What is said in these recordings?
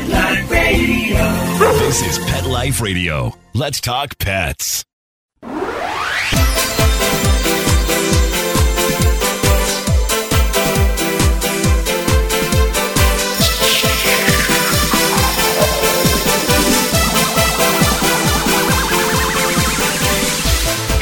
Pet Life Radio. This is Pet Life Radio. Let's talk pets.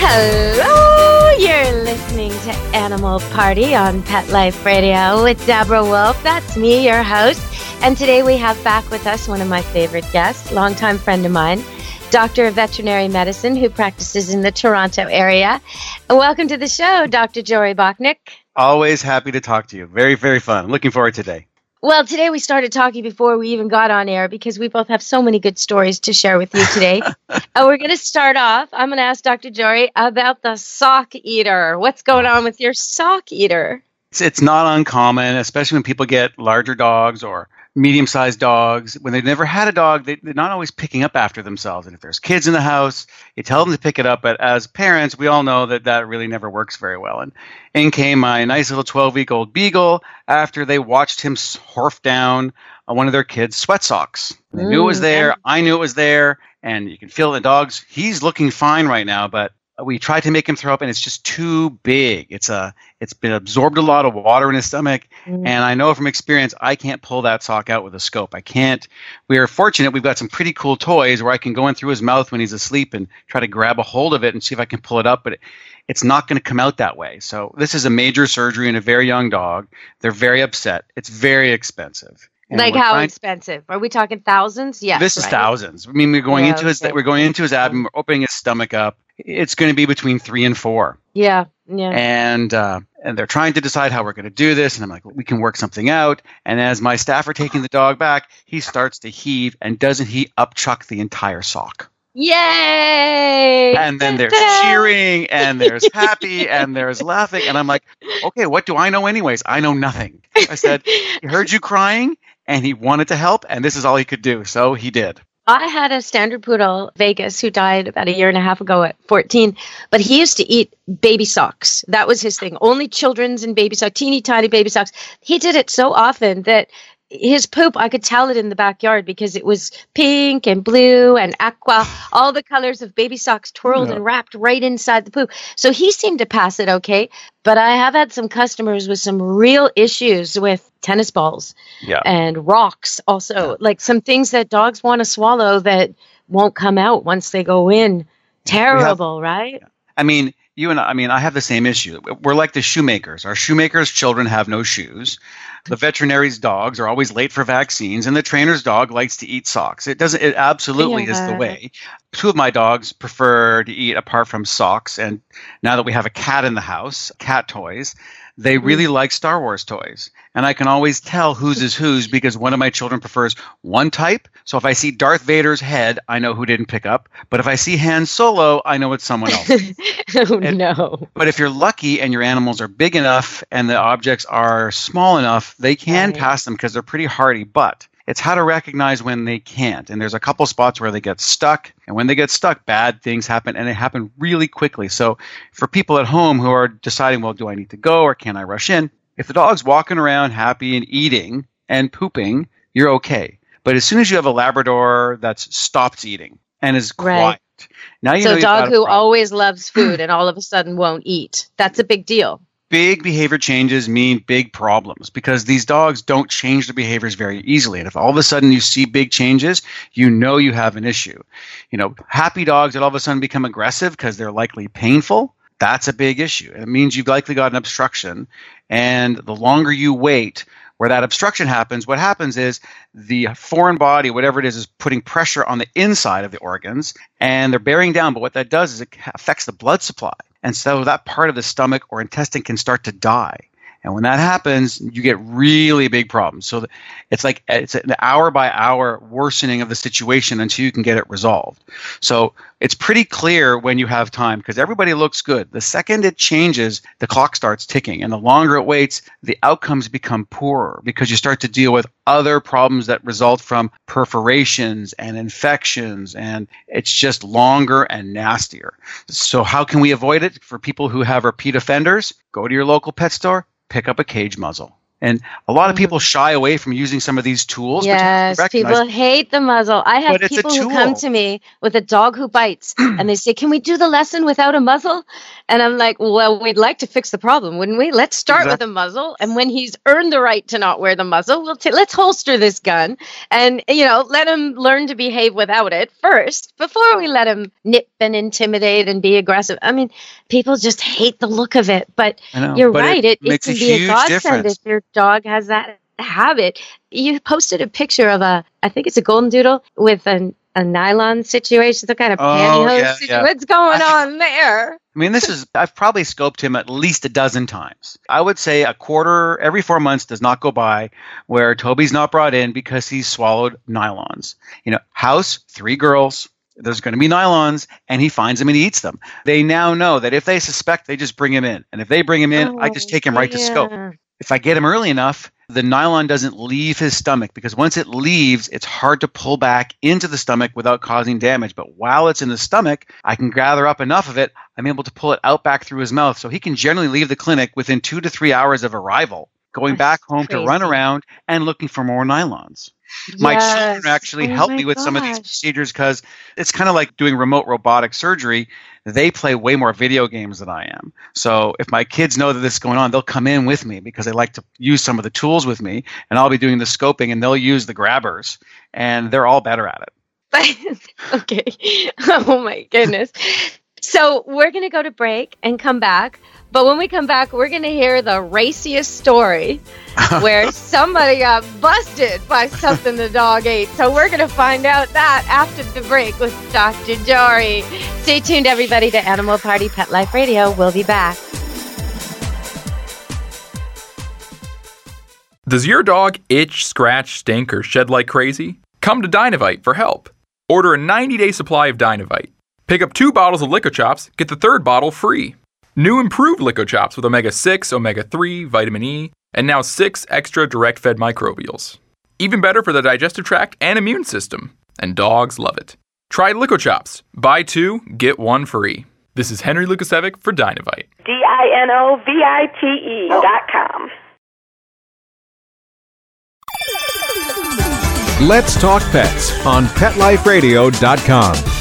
Hello, you're listening to Animal Party on Pet Life Radio with Deborah Wolf. That's me, your host. And today we have back with us one of my favorite guests, longtime friend of mine, Doctor of Veterinary Medicine, who practices in the Toronto area. Welcome to the show, Dr. Jory Bachnick. Always happy to talk to you. Very, very fun. Looking forward to today. Well, today we started talking before we even got on air because we both have so many good stories to share with you today. uh, we're going to start off. I'm going to ask Dr. Jory about the sock eater. What's going on with your sock eater? It's, it's not uncommon, especially when people get larger dogs or medium sized dogs. When they've never had a dog, they, they're not always picking up after themselves. And if there's kids in the house, you tell them to pick it up. But as parents, we all know that that really never works very well. And in came my nice little 12 week old beagle after they watched him horf down on one of their kids' sweat socks. They knew it was Mm, there. I knew it was there. And you can feel the dogs. He's looking fine right now, but we tried to make him throw up and it's just too big. It's a it's been absorbed a lot of water in his stomach Mm. and I know from experience I can't pull that sock out with a scope. I can't. We are fortunate we've got some pretty cool toys where I can go in through his mouth when he's asleep and try to grab a hold of it and see if I can pull it up, but it, it's not going to come out that way. So this is a major surgery in a very young dog. They're very upset. It's very expensive. And like how trying- expensive? Are we talking thousands? Yes. this is right? thousands. I mean, we're going Yeah, into his okay. we're going into his abdomen, we're opening his stomach up. It's going to be between three and four. Yeah. Yeah. and uh, and they're trying to decide how we're going to do this and i'm like we can work something out. And as my staff are taking the dog back he starts to heave and doesn't he upchuck the entire sock? Yay! and then there's cheering and there's happy and there's laughing and i'm like okay what do i know anyways? I know nothing. I said he heard you crying and he wanted to help and this is all he could do. So he did I had a standard poodle, Vegas, who died about a year and a half ago at 14, but he used to eat baby socks. That was his thing. Only children's and baby socks, teeny tiny baby socks. He did it so often that his poop, I could tell it in the backyard because it was pink and blue and aqua, all the colors of baby socks twirled Yeah. and wrapped right inside the poop. So he seemed to pass it okay. But I have had some customers with some real issues with tennis balls yeah and rocks also like some things that dogs want to swallow that won't come out once they go in terrible right I mean, you and I, I mean, I have the same issue. We're like the shoemakers. Our shoemakers' children have no shoes. The veterinary's dogs are always late for vaccines, and the trainer's dog likes to eat socks. It doesn't. It absolutely is the way. Two of my dogs prefer to eat apart from socks, and now that we have a cat in the house, cat toys, they mm-hmm. really like Star Wars toys. And I can always tell whose is whose because one of my children prefers one type. So if I see Darth Vader's head, I know who didn't pick up. But if I see Han Solo, I know it's someone else. oh And- no But if you're lucky and your animals are big enough and the objects are small enough, they can Right. pass them because they're pretty hardy. But it's how to recognize when they can't. And there's a couple spots where they get stuck. And when they get stuck, bad things happen and they happen really quickly. So for people at home who are deciding, well, do I need to go or can I rush in? If the dog's walking around happy and eating and pooping, you're okay. But as soon as you have a Labrador that's stopped eating and is Right. quiet, now you so you've dog who always loves food and all of a sudden won't eat that's a big deal big behavior changes mean big problems because these dogs don't change their behaviors very easily. And if all of a sudden you see big changes, you know you have an issue. You know, happy dogs that all of a sudden become aggressive because they're likely painful, that's a big issue. It means you've likely got an obstruction. And the longer you wait, where that obstruction happens, what happens is the foreign body, whatever it is, is putting pressure on the inside of the organs and they're bearing down. But what that does is it affects the blood supply. And so that part of the stomach or intestine can start to die. And when that happens, you get really big problems. So it's like eh, it's an hour by hour worsening of the situation until you can get it resolved. So it's pretty clear when you have time because everybody looks good. The second it changes, the clock starts ticking. And the longer it waits, the outcomes become poorer because you start to deal with other problems that result from perforations and infections. And it's just longer and nastier. So, how can we avoid it? For people who have repeat offenders, go to your local pet store, pick up a cage muzzle. And a lot of Mhm. people shy away from using some of these tools. Yes, people hate the muzzle. I have But it's a people who come to me with a dog who bites and they say, Can we do the lesson without a muzzle? And I'm like, Well, we'd like to fix the problem, wouldn't we? Let's start with a muzzle. And when he's earned the right to not wear the muzzle, we'll ta- let's holster this gun and, you know, let him learn to behave without it first before we let him nip and intimidate and be aggressive. I mean, people just hate the look of it. But know, you're but right. It, it makes can a be a huge godsend difference. if your dog has that habit. You posted a picture of a, I think it's a golden doodle with an, a nylon situation, some kind of Oh, pantyhose. yeah, situ- yeah. What's going I- on there? I mean, this is, I've probably scoped him at least a dozen times. I would say a quarter every four months does not go by where Toby's not brought in because he's swallowed nylons. You know, house, three girls, there's going to be nylons, and he finds them and he eats them. They now know that if they suspect, they just bring him in. And if they bring him in, I just Oh, take him right to scope. If I get him early enough, the nylon doesn't leave his stomach because once it leaves, it's hard to pull back into the stomach without causing damage. But while it's in the stomach, I can gather up enough of it, I'm able to pull it out back through his mouth. So he can generally leave the clinic within two to three hours of arrival, going That's back home to run around and looking for more nylons. My children actually Oh help me with some of these procedures because it's kind of like doing remote robotic surgery. They play way more video games than I am. So if my kids know that this is going on, they'll come in with me because they like to use some of the tools with me, and I'll be doing the scoping, and they'll use the grabbers, and they're all better at it. okay. Oh my goodness. So we're going to go to break and come back. But when we come back, we're going to hear the raciest story where somebody got busted by something the dog ate. So we're going to find out that after the break with Dr. Jory. Stay tuned, everybody, to Animal Party Pet Life Radio. We'll be back. Does your dog itch, scratch, stink, or shed like crazy? Come to Dinovite for help. Order a 90 day supply of Dinovite. Pick up two bottles of Lickochops, get the third bottle free. New improved Lickochops with omega 6, omega 3, vitamin E, and now six extra direct fed microbials. Even better for the digestive tract and immune system. And dogs love it. Try Lickochops. Buy two, get one free. This is Henry Lukasevic for Dinovite. D I N O V I T E dot com. Let's Talk Pets on PetLifeRadio.com.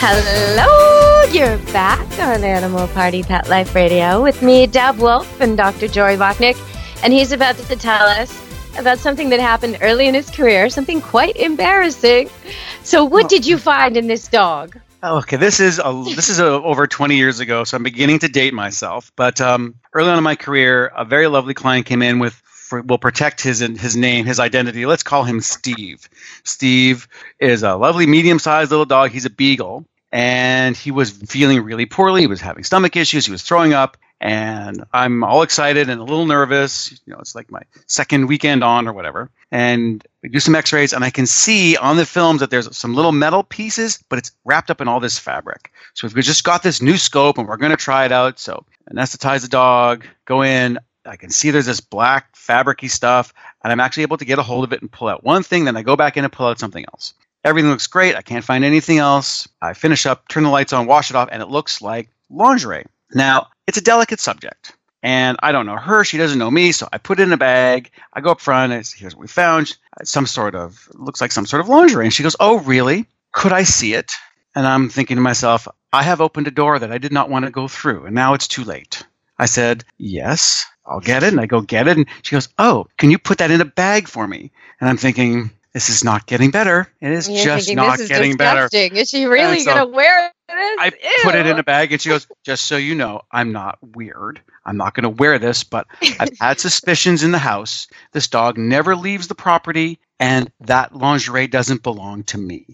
Hello, you're back on Animal Party Pet Life Radio with me, Deb Wolf, and Dr. Jory Bachnick. And he's about to tell us about something that happened early in his career, something quite embarrassing. So, what did you find in this dog? Okay, this is a, this is a, over 20 years ago, so I'm beginning to date myself. But um, early on in my career, a very lovely client came in with for, will protect his his name, his identity. Let's call him Steve. Steve is a lovely medium-sized little dog. He's a beagle, and he was feeling really poorly. He was having stomach issues. He was throwing up, and I'm all excited and a little nervous. You know, it's like my second weekend on or whatever. And we do some X-rays, and I can see on the films that there's some little metal pieces, but it's wrapped up in all this fabric. So we've just got this new scope, and we're going to try it out. So anesthetize the dog, go in. I can see there's this black fabricy stuff, and I'm actually able to get a hold of it and pull out one thing. Then I go back in and pull out something else. Everything looks great. I can't find anything else. I finish up, turn the lights on, wash it off, and it looks like lingerie. Now, it's a delicate subject. And I don't know her. She doesn't know me. So I put it in a bag. I go up front. I say, here's what we found. Uh, some sort of, looks like some sort of lingerie. And she goes, Oh, really? Could I see it? And I'm thinking to myself, I have opened a door that I did not want to go through. And now it's too late. I said, Yes, I'll get it. And I go get it. And she goes, Oh, can you put that in a bag for me? And I'm thinking, This is not getting better. It is You're just thinking, not this is getting better. Is she really so going to wear this? I put it in a bag and she goes, Just so you know, I'm not weird. I'm not going to wear this, but I've had suspicions in the house. This dog never leaves the property, and that lingerie doesn't belong to me.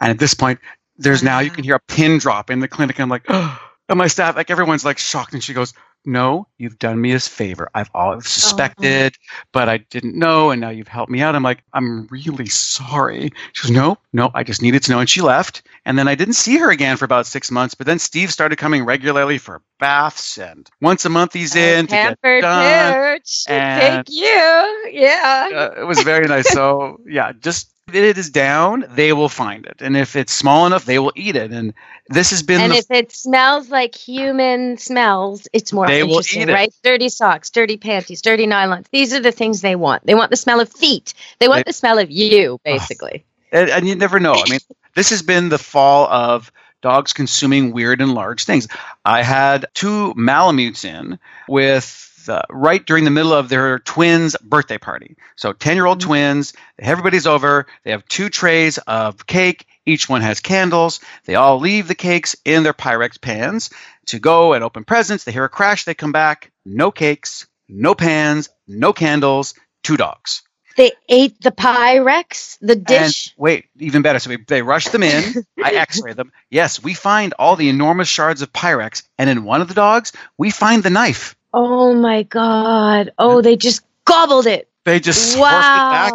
And at this point, there's now, you can hear a pin drop in the clinic. And I'm like, oh, and my staff, like everyone's like shocked. And she goes, No, you've done me a favor. I've always suspected, but I didn't know. And now you've helped me out. I'm like, I'm really sorry. She goes, No, no, I just needed to know. And she left. And then I didn't see her again for about six months. But then Steve started coming regularly for baths. And once a month he's in to get Pampered done. And- Thank you. Yeah. Uh, it was very nice. So yeah, just If it is down, they will find it. And if it's small enough, they will eat it. And this has been And if it smells like human smells, it's more They will interesting, eat it. right? Dirty socks, dirty panties, dirty nylons. These are the things they want. They want the smell of feet. They want They- the smell of you, basically. and, and you never know. I mean, this has been the fall of dogs consuming weird and large things. I had two Malamutes in with uh, right during the middle of their twins' birthday party. So 10 year old twins, everybody's over. They have two trays of cake. Each one has candles. They all leave the cakes in their Pyrex pans to go and open presents. They hear a crash. They come back. No cakes, no pans, no candles, two dogs. They ate the Pyrex, the dish. And wait, even better. So we, they rush them in. I x-ray them. Yes, we find all the enormous shards of Pyrex, and in one of the dogs, we find the knife. Oh my God. Oh, they just gobbled it. They just Wow. it back.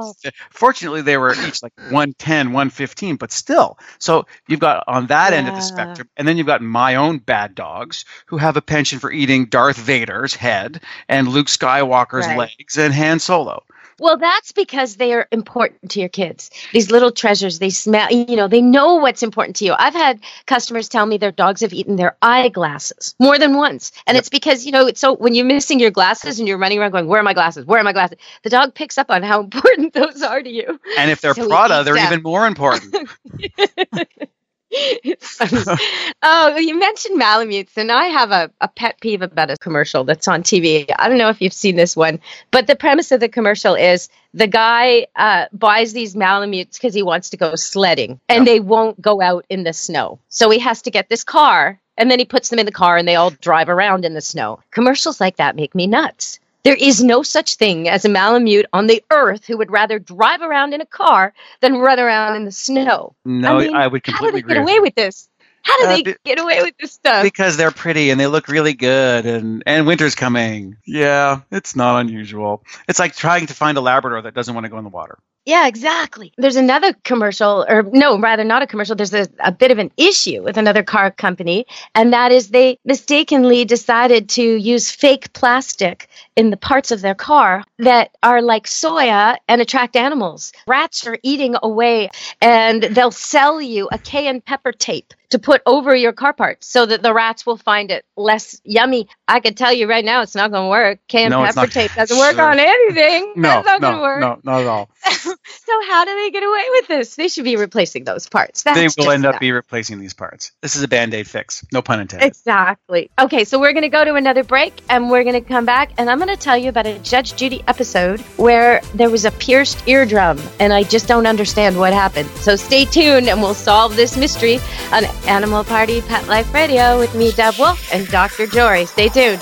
Fortunately, they were each like 110, 115, but still. So you've got on that end of the spectrum, and then you've got my own bad dogs who have a penchant for eating Darth Vader's head and Luke Skywalker's Right. legs and Han Solo. Well, that's because they are important to your kids. These little treasures, they smell, you know, they know what's important to you. I've had customers tell me their dogs have eaten their eyeglasses more than once. And it's because, you know, it's so when you're missing your glasses and you're running around going, Where are my glasses? Where are my glasses? The dog picks up on how important those are to you. And if they're So Prada, they're even more important. oh, you mentioned Malamutes, and I have a, a pet peeve about a commercial that's on TV. I don't know if you've seen this one, but the premise of the commercial is the guy uh, buys these Malamutes because he wants to go sledding, and they won't go out in the snow. So he has to get this car, and then he puts them in the car, and they all drive around in the snow. Commercials like that make me nuts. There is no such thing as a Malamute on the earth who would rather drive around in a car than run around in the snow. No, I, mean, would How do completely they get away with this? How do Uh, they be- get away with this stuff? because they're pretty and they look really good and and winter's coming yeah it's not unusual it's like trying to find a labrador that doesn't want to go in the water yeah, exactly. There's another commercial, or no, rather not a commercial. There's a, a bit of an issue with another car company, and that is they mistakenly decided to use fake plastic in the parts of their car that are like soya and attract animals. Rats are eating away, and they'll sell you a cayenne pepper tape to put over your car parts so that the rats will find it less yummy. I could tell you right now, it's not going to work. Cayenne No, pepper tape doesn't work Sure. on anything. no That's not going to no work. no not at all so how do they get away with this? They should be replacing those parts. That's they will end up that. be replacing these parts this is a band-aid fix no pun intended Exactly. Okay, so we're going to go to another break and we're going to come back and I'm going to tell you about a Judge Judy episode where there was a pierced eardrum and I just don't understand what happened. So stay tuned and we'll solve this mystery on Animal Party Pet Life Radio with me, Deb Wolf, and Dr. Jory. Stay tuned.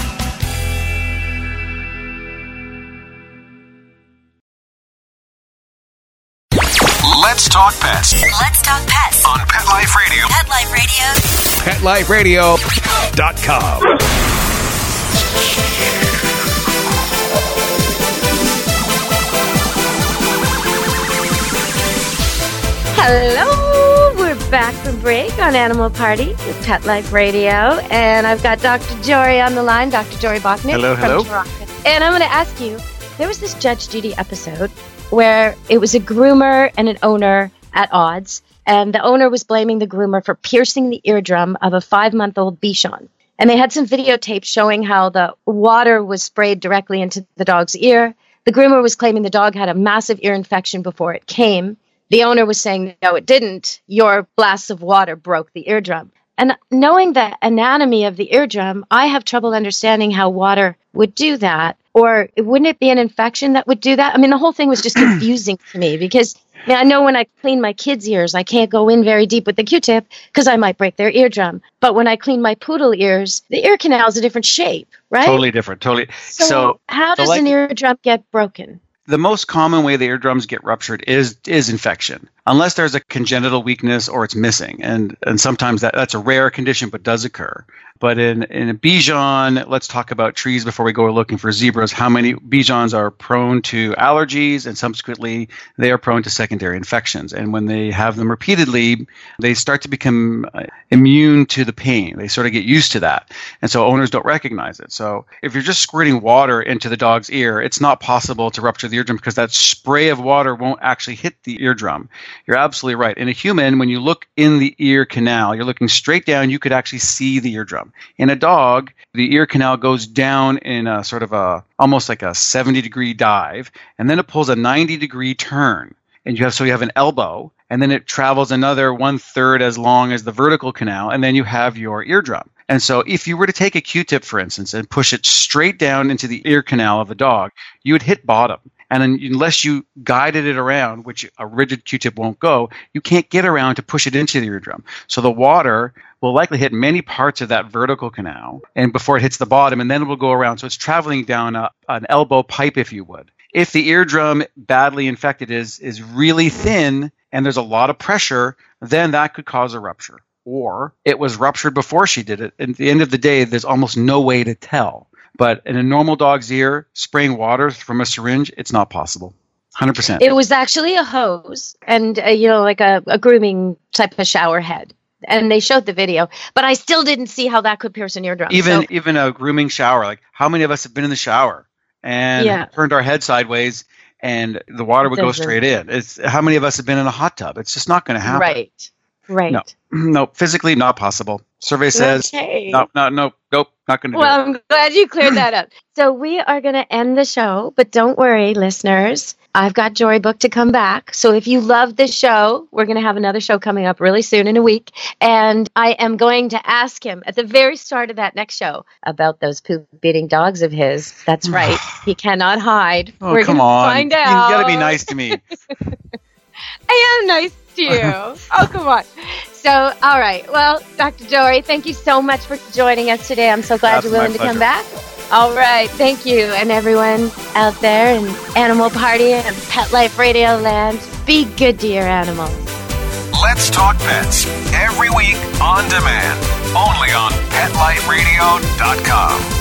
talk pets Let's talk pets. on Pet Life Radio. Pet Life Radio. PetLifeRadio.com. Hello, we're back from break on Animal Party with Pet Life Radio, and I've got Dr. Jory on the line, Dr. Jory Bachnick Hello, hello. Toronto. And I'm going to ask you, there was this Judge Judy episode where it was a groomer and an owner at odds, and the owner was blaming the groomer for piercing the eardrum of a five-month-old Bichon. And they had some videotapes showing how the water was sprayed directly into the dog's ear. The groomer was claiming the dog had a massive ear infection before it came. The owner was saying, no, it didn't. Your blasts of water broke the eardrum. And knowing the anatomy of the eardrum, I have trouble understanding how water would do that. Or wouldn't it be an infection that would do that? I mean, the whole thing was just confusing to me because I, mean, I know when I clean my kids' ears, I can't go in very deep with the Q-tip because I might break their eardrum. But when I clean my poodle ears, the ear canal is a different shape, right? Totally different. Totally. So, So, how so does like- an eardrum get broken? the most common way the eardrums get ruptured is is infection unless there's a congenital weakness or it's missing. And and sometimes that, that's a rare condition but does occur. But in in a bichon let's talk about trees before we go looking for zebras. How many bichons are prone to allergies and subsequently they are prone to secondary infections. And when they have them repeatedly they start to become uh, immune to the pain. They sort of get used to that. And so owners don't recognize it. So if you're just squirting water into the dog's ear it's not possible to rupture the eardrum because that spray of water won't actually hit the eardrum you're absolutely right. In a human when you look in the ear canal you're looking straight down you could actually see the eardrum. In a dog the ear canal goes down in a sort of a almost like a 70 degree dive and then it pulls a 90 degree turn. And you have so you have an elbow and then it travels another one third as long as the vertical canal and then you have your eardrum. And so if you were to take a q-tip for instance and push it straight down into the ear canal of a dog you would hit bottom and unless you guided it around which a rigid q-tip won't go you can't get around to push it into the eardrum. So the water will likely hit many parts of that vertical canal and before it hits the bottom and then it will go around. So it's traveling down a, an elbow pipe if you would. If the eardrum badly infected is is really thin and there's a lot of pressure then that could cause a rupture. Or it was ruptured before she did it. At the end of the day there's almost no way to tell but in a normal dog's ear spraying water from a syringe it's not possible 100% It was actually a hose and, uh, you know, like a, a grooming type of shower head. And they showed the video, but I still didn't see how that could pierce an eardrum. even So- even a grooming shower like how many of us have been in the shower and Yeah. turned our head sideways and the water would go straight in it's how many of us have been in a hot tub it's just not going to happen right. Right. No. no physically not possible survey says Okay. no no no nope not going to Well, I'm glad you cleared that up. So we are going to end the show, but don't worry, listeners. I've got Jory Book to come back. So if you love this show, we're going to have another show coming up really soon in a week. And I am going to ask him at the very start of that next show about those poop beating dogs of his. That's right. he cannot hide. oh we're come on find out. you out. got to be nice to me I am nice to you. oh, come on. So, all right. Well, Dr. Jory, thank you so much for joining us today. I'm so glad That's you're willing to come back. All right. Thank you. And everyone out there in Animal Party and Pet Life Radio Land, be good to your animals. Let's Talk Pets. Every week on demand. Only on PetLifeRadio.com.